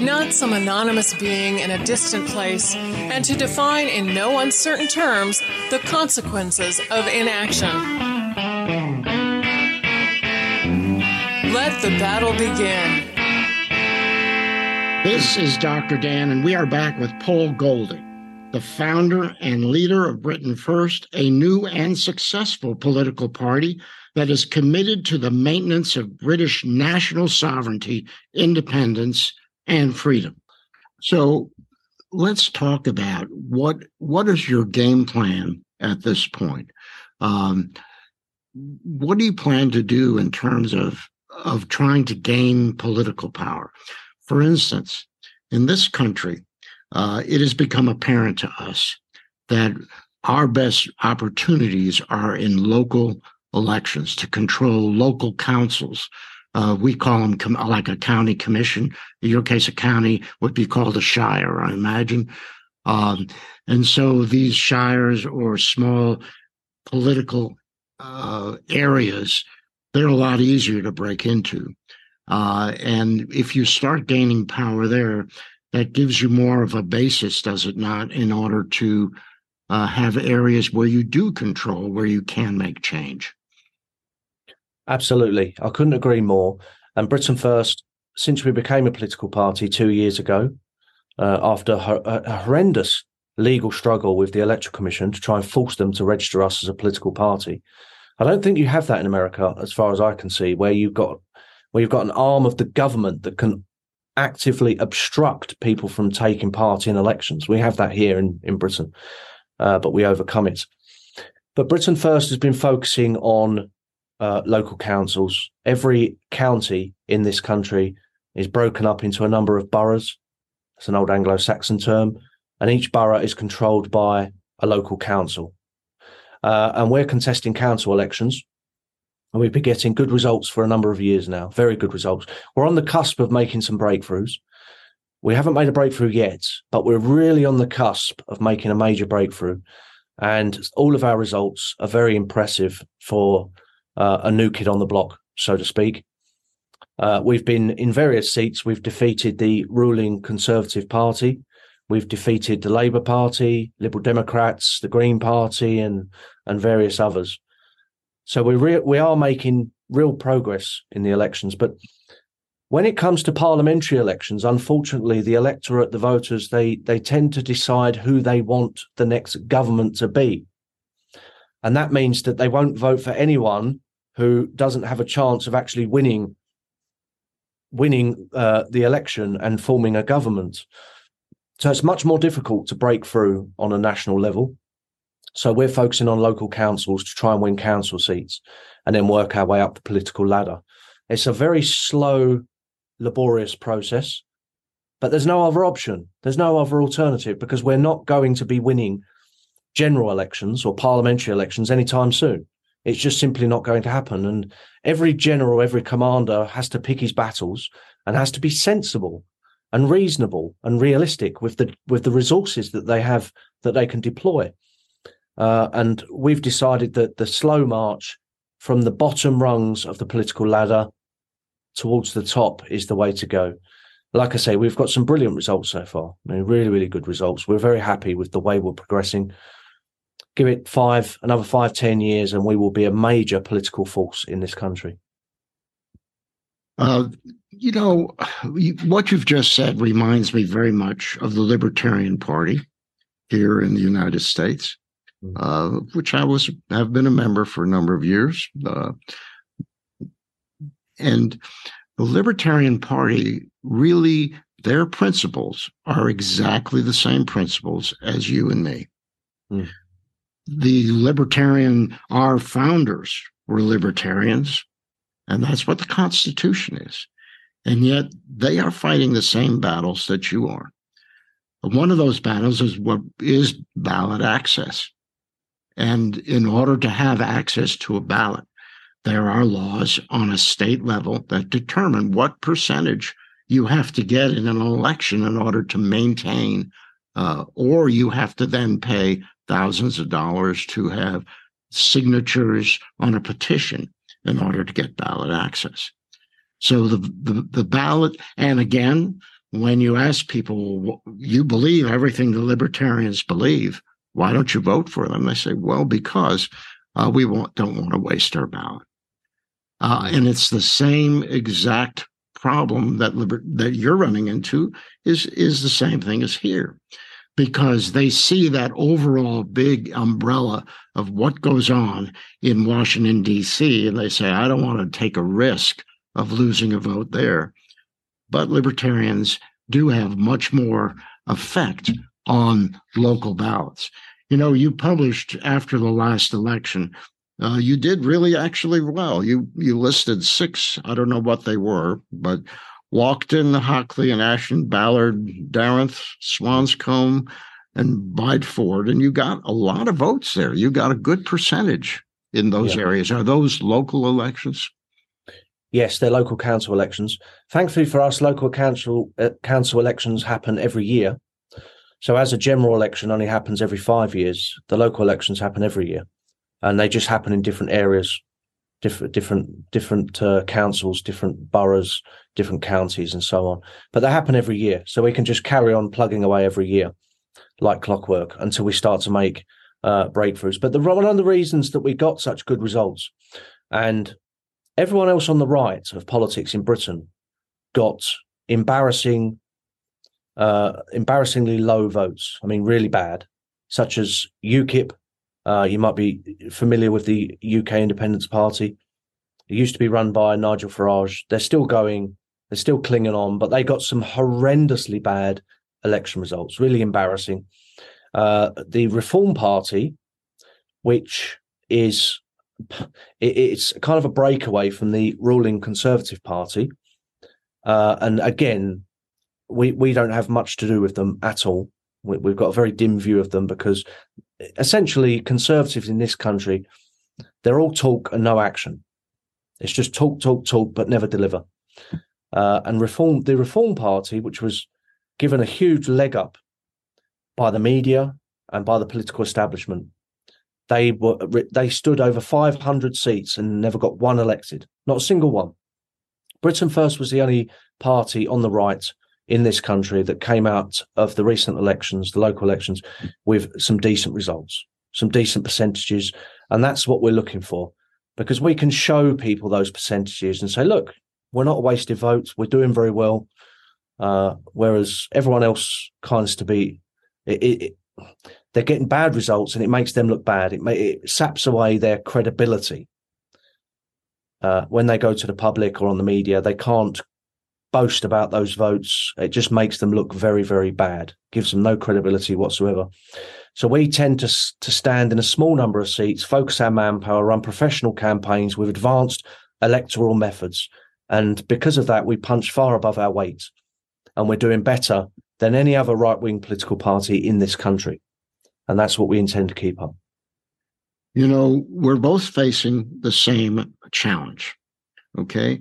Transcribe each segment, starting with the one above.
not some anonymous being in a distant place, and to define in no uncertain terms the consequences of inaction. Let the battle begin. This is Dr. Dan, and we are back with Paul Golding, the founder and leader of Britain First, a new and successful political party that is committed to the maintenance of British national sovereignty, independence, and freedom. So let's talk about what what is your game plan at this point? Um, what do you plan to do in terms of of trying to gain political power? For instance, in this country, uh, it has become apparent to us that our best opportunities are in local elections to control local councils uh, we call them com- like a county commission. In your case, a county would be called a shire, I imagine. Um, and so these shires or small political uh, areas, they're a lot easier to break into. Uh, and if you start gaining power there, that gives you more of a basis, does it not, in order to uh, have areas where you do control, where you can make change? Absolutely. I couldn't agree more. And Britain First, since we became a political party two years ago, uh, after a, horrendous legal struggle with the Electoral Commission to try and force them to register us as a political party. I don't think you have that in America, as far as I can see, where you've got where you've got an arm of the government that can actively obstruct people from taking part in elections. We have that here in in Britain, uh, but we overcome it. But Britain First has been focusing on uh, local councils. Every county in this country is broken up into a number of boroughs. It's an old Anglo Saxon term. And each borough is controlled by a local council. Uh, and we're contesting council elections. And we've been getting good results for a number of years now, very good results. We're on the cusp of making some breakthroughs. We haven't made a breakthrough yet, but we're really on the cusp of making a major breakthrough. And all of our results are very impressive for uh, a new kid on the block, so to speak. Uh, we've been in various seats. We've defeated the ruling Conservative Party. We've defeated the Labour Party, Liberal Democrats, the Green Party, and and various others. So we re- we are making real progress in the elections. But when it comes to parliamentary elections, unfortunately, the electorate, the voters, they they tend to decide who they want the next government to be. And that means that they won't vote for anyone who doesn't have a chance of actually winning winning uh, the election and forming a government. So it's much more difficult to break through on a national level. So we're focusing on local councils to try and win council seats and then work our way up the political ladder. It's a very slow, laborious process, but there's no other option. There's no other alternative because we're not going to be winning general elections or parliamentary elections anytime soon. It's just simply not going to happen. And every general, every commander has to pick his battles and has to be sensible and reasonable and realistic with the with the resources that they have that they can deploy. Uh, and we've decided that the slow march from the bottom rungs of the political ladder towards the top is the way to go. Like I say, we've got some brilliant results so far. I mean, really, really good results. We're very happy with the way we're progressing give it five, another five, ten years, and we will be a major political force in this country. Uh, you know, what you've just said reminds me very much of the Libertarian Party here in the United States, mm. uh, which I was have been a member for a number of years, uh, and The Libertarian Party really, their principles are exactly the same principles as you and me. Mm. The Libertarian, our founders were libertarians, and that's what the Constitution is. And yet they are fighting the same battles that you are. One of those battles is what is ballot access. And in order to have access to a ballot, there are laws on a state level that determine what percentage you have to get in an election in order to maintain, uh, or you have to then pay thousands of dollars to have signatures on a petition in order to get ballot access. So the, the, the ballot, and again, when you ask people, you believe everything the libertarians believe, why don't you vote for them? They say, well, because uh, we don't want to waste our ballot. Uh, and it's the same exact problem that liber- that you're running into is is the same thing as here because they see that overall big umbrella of what goes on in Washington D.C. and they say I don't want to take a risk of losing a vote there but libertarians do have much more effect on local ballots. You know, you published after the last election, uh, you did really actually well. You you listed six, I don't know what they were, but Walkden, Hockley, and Ashton, Ballard, Darenth, Swanscombe, and Bideford, and you got a lot of votes there. You got a good percentage in those yeah. areas. Are those local elections? Yes, they're local council elections. Thankfully for us, local council uh, council elections happen every year. So as a general election only happens every five years, the local elections happen every year, and they just happen in different areas, different different different uh, councils, different boroughs, different counties, and so on. But they happen every year, so we can just carry on plugging away every year, like clockwork, until we start to make uh, breakthroughs. But the one of the reasons that we got such good results, and everyone else on the right of politics in Britain got embarrassing, uh, embarrassingly low votes. I mean, really bad, such as UKIP. Uh, you might be familiar with the UK Independence Party. It used to be run by Nigel Farage. They're still going, they're still clinging on, but they got some horrendously bad election results, really embarrassing. Uh, the Reform Party, which is it's kind of a breakaway from the ruling Conservative Party. Uh, and again, we we don't have much to do with them at all. We, we've got a very dim view of them because essentially conservatives in this country, they're all talk and no action. It's just talk, talk, talk, but never deliver. Uh, and reform the Reform Party, which was given a huge leg up by the media and by the political establishment, they were they stood over 500 seats and never got one elected, not a single one. Britain First was the only party on the right in this country that came out of the recent elections, the local elections, with some decent results, some decent percentages, and that's what we're looking for, because we can show people those percentages and say, look, we're not a wasted vote, we're doing very well. Uh, whereas everyone else kinds to be, it, it, they're getting bad results and it makes them look bad. It, may, it saps away their credibility. Uh, when they go to the public or on the media, they can't boast about those votes. It just makes them look very, very bad, gives them no credibility whatsoever. So we tend to, to stand in a small number of seats, focus our manpower, run professional campaigns with advanced electoral methods. And because of that, we punch far above our weight and we're doing better than any other right wing political party in this country. And that's what we intend to keep up. You know, we're both facing the same challenge. Okay.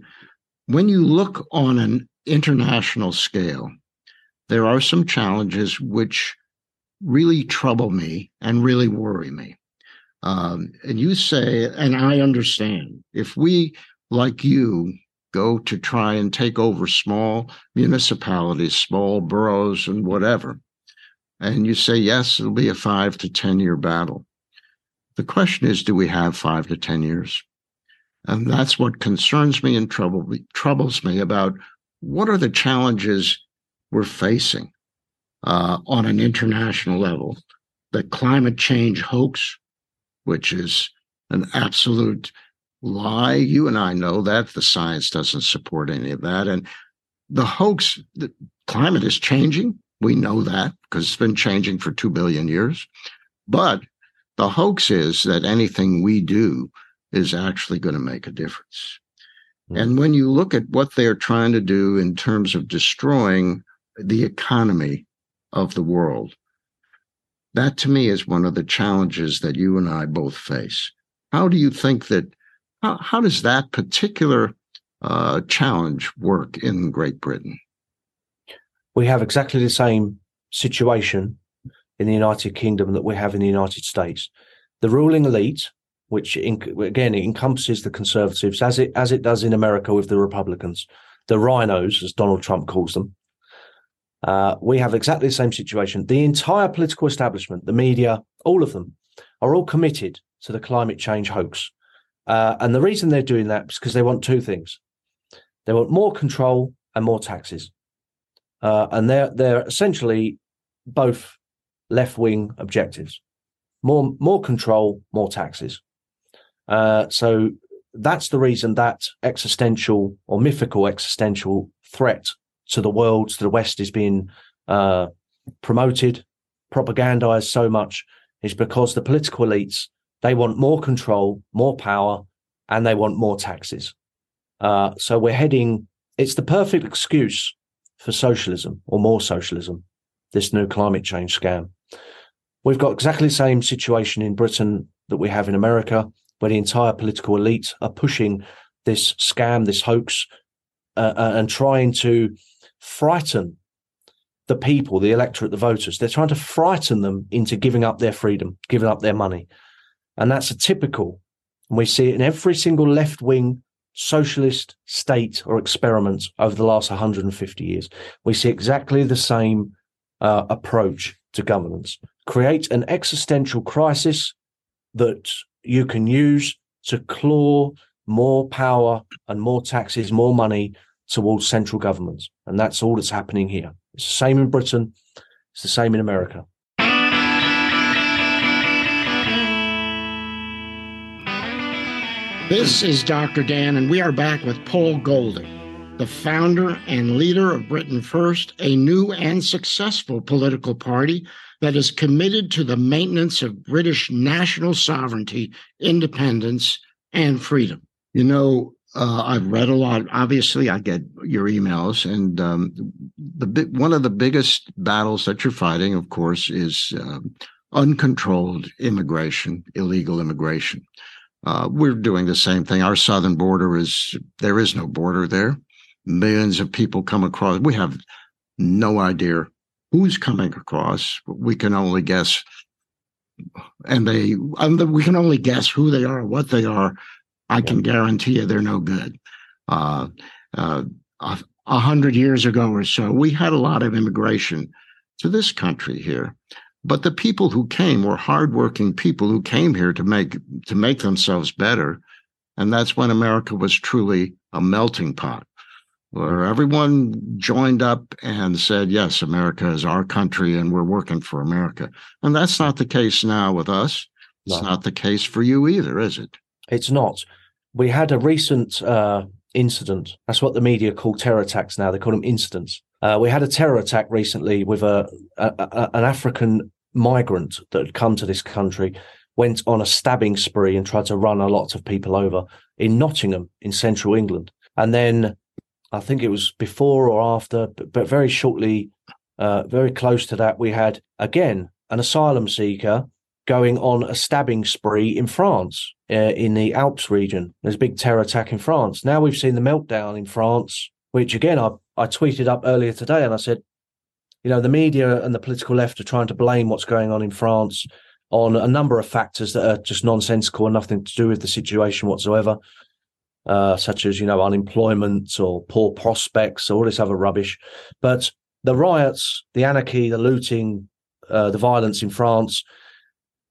When you look on an international scale, there are some challenges which really trouble me and really worry me. Um, and you say, and I understand, if we, like you, go to try and take over small municipalities, small boroughs, and whatever. And you say, yes, it'll be a five to 10 year battle. The question is, do we have five to 10 years? And that's what concerns me and trouble, troubles me about what are the challenges we're facing uh, on an international level. The climate change hoax, which is an absolute lie. You and I know that the science doesn't support any of that. And the hoax, the climate is changing. We know that because it's been changing for 2 billion years. But the hoax is that anything we do is actually going to make a difference. Mm-hmm. And when you look at what they're trying to do in terms of destroying the economy of the world, that to me is one of the challenges that you and I both face. How do you think that, how, how does that particular uh, challenge work in Great Britain? We have exactly the same situation in the United Kingdom that we have in the United States. The ruling elite, which in, again encompasses the conservatives, as it as it does in America with the Republicans, the RINOs as Donald Trump calls them, uh, we have exactly the same situation. The entire political establishment, the media, all of them are all committed to the climate change hoax. Uh, and the reason they're doing that is because they want two things. They want more control and more taxes. Uh, and they're they're essentially both left wing objectives. More more control, more taxes. Uh, so that's the reason that existential or mythical existential threat to the world, to the West, is being uh, promoted, propagandized so much, is because the political elites they want more control, more power, and they want more taxes. Uh, so we're heading. It's the perfect excuse for socialism or more socialism. This new climate change scam. We've got exactly the same situation in Britain that we have in America, where the entire political elite are pushing this scam, this hoax, uh, uh and trying to frighten the people, the electorate, the voters. They're trying to frighten them into giving up their freedom, giving up their money. And that's a typical, and we see it in every single left wing socialist state or experiment over the last 150 years. We see exactly the same uh, approach to governance. Create an existential crisis that you can use to claw more power and more taxes, more money towards central governments. And that's all that's happening here. It's the same in Britain, it's the same in America. This is Dr. Dan, and we are back with Paul Golding, the founder and leader of Britain First, a new and successful political party that is committed to the maintenance of British national sovereignty, independence, and freedom. You know, uh, I've read a lot. Obviously, I get your emails, and um, the one of the biggest battles that you're fighting, of course, is um, uncontrolled immigration, illegal immigration. Uh, we're doing the same thing. Our southern border is there is no border there. Millions of people come across. We have no idea who's coming across. We can only guess, and they and we can only guess who they are, what they are, I can guarantee you they're no good. Uh, uh, a hundred years ago or so, we had a lot of immigration to this country here, but the people who came were hardworking people who came here to make to make themselves better, and that's when America was truly a melting pot, where everyone joined up and said, "Yes, America is our country, and we're working for America." And that's not the case now with us. It's no. not the case for you either, is it? It's not we had a recent uh, incident. That's what the media call terror attacks now. They call them incidents. Uh, we had a terror attack recently with a, a, a, an African migrant that had come to this country, went on a stabbing spree and tried to run a lot of people over in Nottingham in central England. And then I think it was before or after, but, but very shortly, uh, very close to that, we had again an asylum seeker going on a stabbing spree in France, uh, in the Alps region. There's a big terror attack in France. Now we've seen the meltdown in France, which again, I, I tweeted up earlier today and I said, you know, the media and the political left are trying to blame what's going on in France on a number of factors that are just nonsensical and nothing to do with the situation whatsoever, uh, such as, you know, unemployment or poor prospects or all this other rubbish. But the riots, the anarchy, the looting, uh, the violence in France,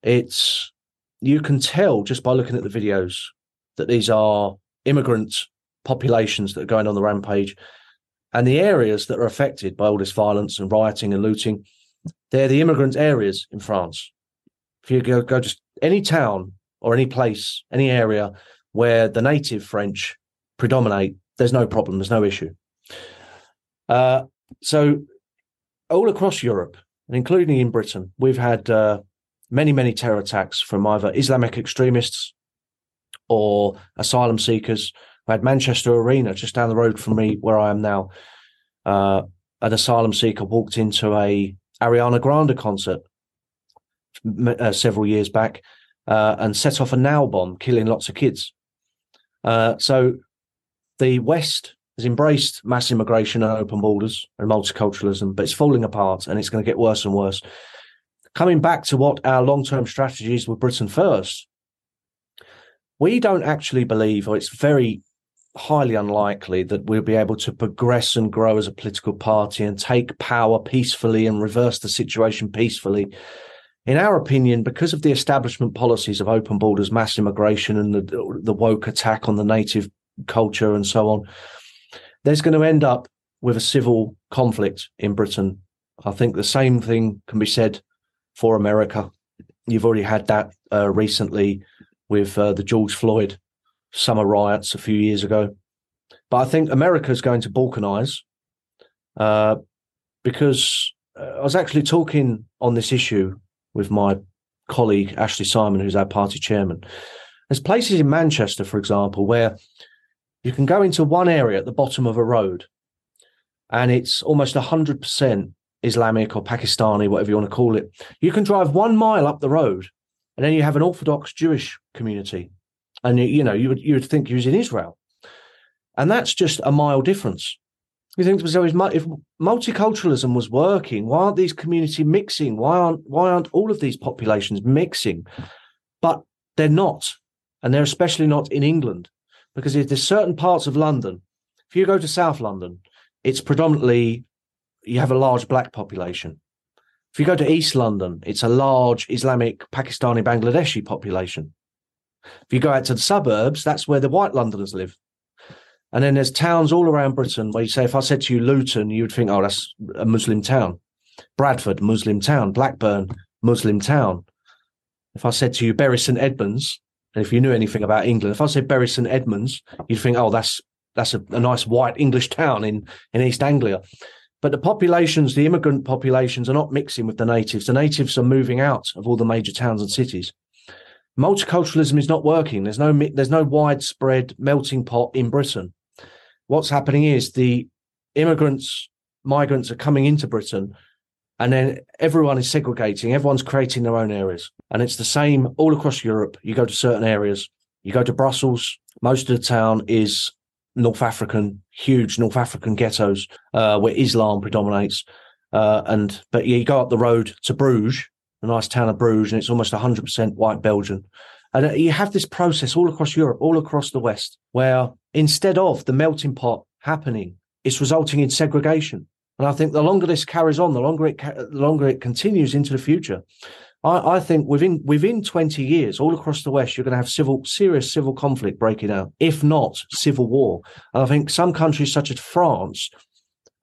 it's you can tell just by looking at the videos that these are immigrant populations that are going on the rampage and the areas that are affected by all this violence and rioting and looting they're the immigrant areas in france if you go, go just any town or any place any area where the native French predominate, there's no problem, there's no issue. Uh, so, all across Europe, and including in Britain, we've had uh, many, many terror attacks from either Islamic extremists or asylum seekers. We had Manchester Arena just down the road from me, where I am now. Uh, an asylum seeker walked into a Ariana Grande concert uh, several years back uh, and set off a nail bomb, killing lots of kids. Uh, so the West has embraced mass immigration and open borders and multiculturalism, but it's falling apart and it's going to get worse and worse. Coming back to what our long term strategy is with Britain First, we don't actually believe, or it's very highly unlikely that we'll be able to progress and grow as a political party and take power peacefully and reverse the situation peacefully. In our opinion, because of the establishment policies of open borders, mass immigration, and the, the woke attack on the native culture and so on, there's going to end up with a civil conflict in Britain. I think the same thing can be said for America. You've already had that uh, recently with uh, the George Floyd summer riots a few years ago. But I think America is going to balkanize uh, because uh, I was actually talking on this issue with my colleague Ashlea Simon, who's our party chairman. There's places in Manchester, for example, where you can go into one area at the bottom of a road and it's almost 100% Islamic or Pakistani, whatever you want to call it. You can drive one mile up the road and then you have an Orthodox Jewish community and you know you would you would think you was in Israel, and that's just a mile difference. You think so if multiculturalism was working, why aren't these community mixing? Why aren't why aren't all of these populations mixing? But they're not, and they're especially not in England, because there's certain parts of London, if you go to South London, it's predominantly you have a large black population. If you go to East London, it's a large Islamic, Pakistani, Bangladeshi population. If you go out to the suburbs, that's where the white Londoners live. And then there's towns all around Britain where you say, if I said to you Luton, you would think, oh, that's a Muslim town. Bradford, Muslim town. Blackburn, Muslim town. If I said to you Bury St Edmunds, and if you knew anything about England, if I said Bury St Edmunds, you'd think, oh, that's that's a, a nice white English town in, in East Anglia. But the populations, the immigrant populations, are not mixing with the natives. The natives are moving out of all the major towns and cities multiculturalism is not working. There's no there's no widespread melting pot in Britain. What's happening is the immigrants, migrants are coming into Britain, and then everyone is segregating. Everyone's creating their own areas, and it's the same all across Europe. You go to certain areas. You go to Brussels. Most of the town is North African, huge North African ghettos uh, where Islam predominates. Uh, and but you go up the road to Bruges, a nice town of Bruges, and it's almost 100% white Belgian. And uh, you have this process all across Europe, all across the West, where instead of the melting pot happening, it's resulting in segregation. And I think the longer this carries on, the longer it the longer it continues into the future, I, I, think within within 20 years, all across the West, you're going to have civil serious civil conflict breaking out, if not civil war. And I think some countries such as France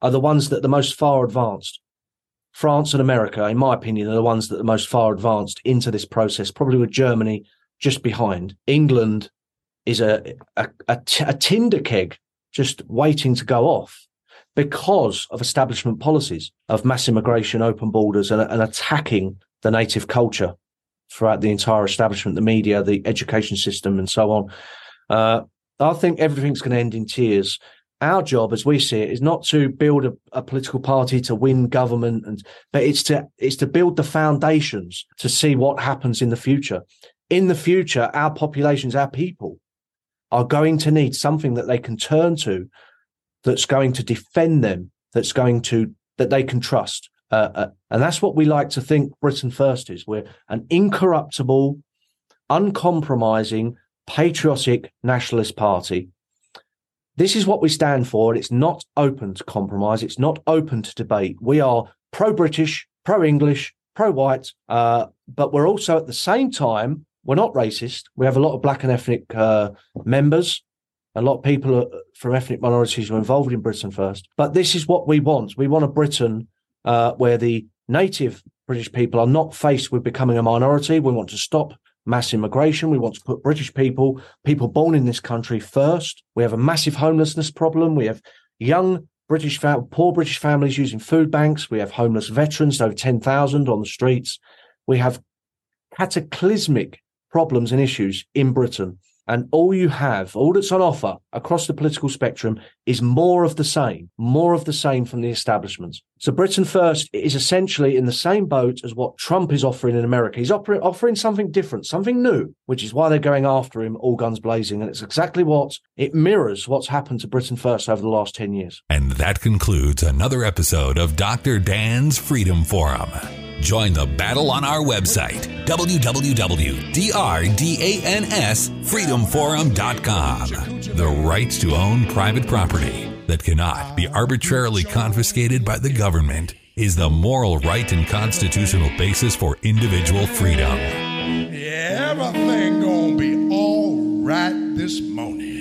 are the ones that are the most far advanced. France and America, in my opinion, are the ones that are the most far advanced into this process, probably with Germany just behind. England is a, a, a, t- a tinder keg just waiting to go off because of establishment policies of mass immigration, open borders, and, and attacking the native culture throughout the entire establishment, the media, the education system, and so on. Uh, I think everything's going to end in tears our job as we see it is not to build a, a, political party to win government and but it's to it's to build the foundations to see what happens in the future in the future our populations our people are going to need something that they can turn to that's going to defend them that's going to that they can trust uh, uh, and that's what we like to think britain first is we're an incorruptible uncompromising patriotic nationalist party this is what we stand for. It's not open to compromise. It's not open to debate. We are pro British, pro English, pro white, uh, but we're also at the same time, we're not racist. We have a lot of black and ethnic uh, members. A lot of people from ethnic minorities are involved in Britain First. But this is what we want. We want a Britain uh, where the native British people are not faced with becoming a minority. We want to stop mass immigration. We want to put British people, people born in this country first. We have a massive homelessness problem. We have young British, poor British families using food banks. We have homeless veterans, over 10,000 on the streets. We have cataclysmic problems and issues in Britain and all you have, all that's on offer across the political spectrum is more of the same, more of the same from the establishments. So Britain First is essentially in the same boat as what Trump is offering in America. He's offering, offering something different, something new, which is why they're going after him all guns blazing. And it's exactly what it mirrors what's happened to Britain First over the last 10 years. And that concludes another episode of Dr. Dan's Freedom Forum. Join the battle on our website, www.drdansfreedomforum.com. The rights to own private property that cannot be arbitrarily confiscated by the government is the moral right and constitutional basis for individual freedom. Everything gonna be all right this morning.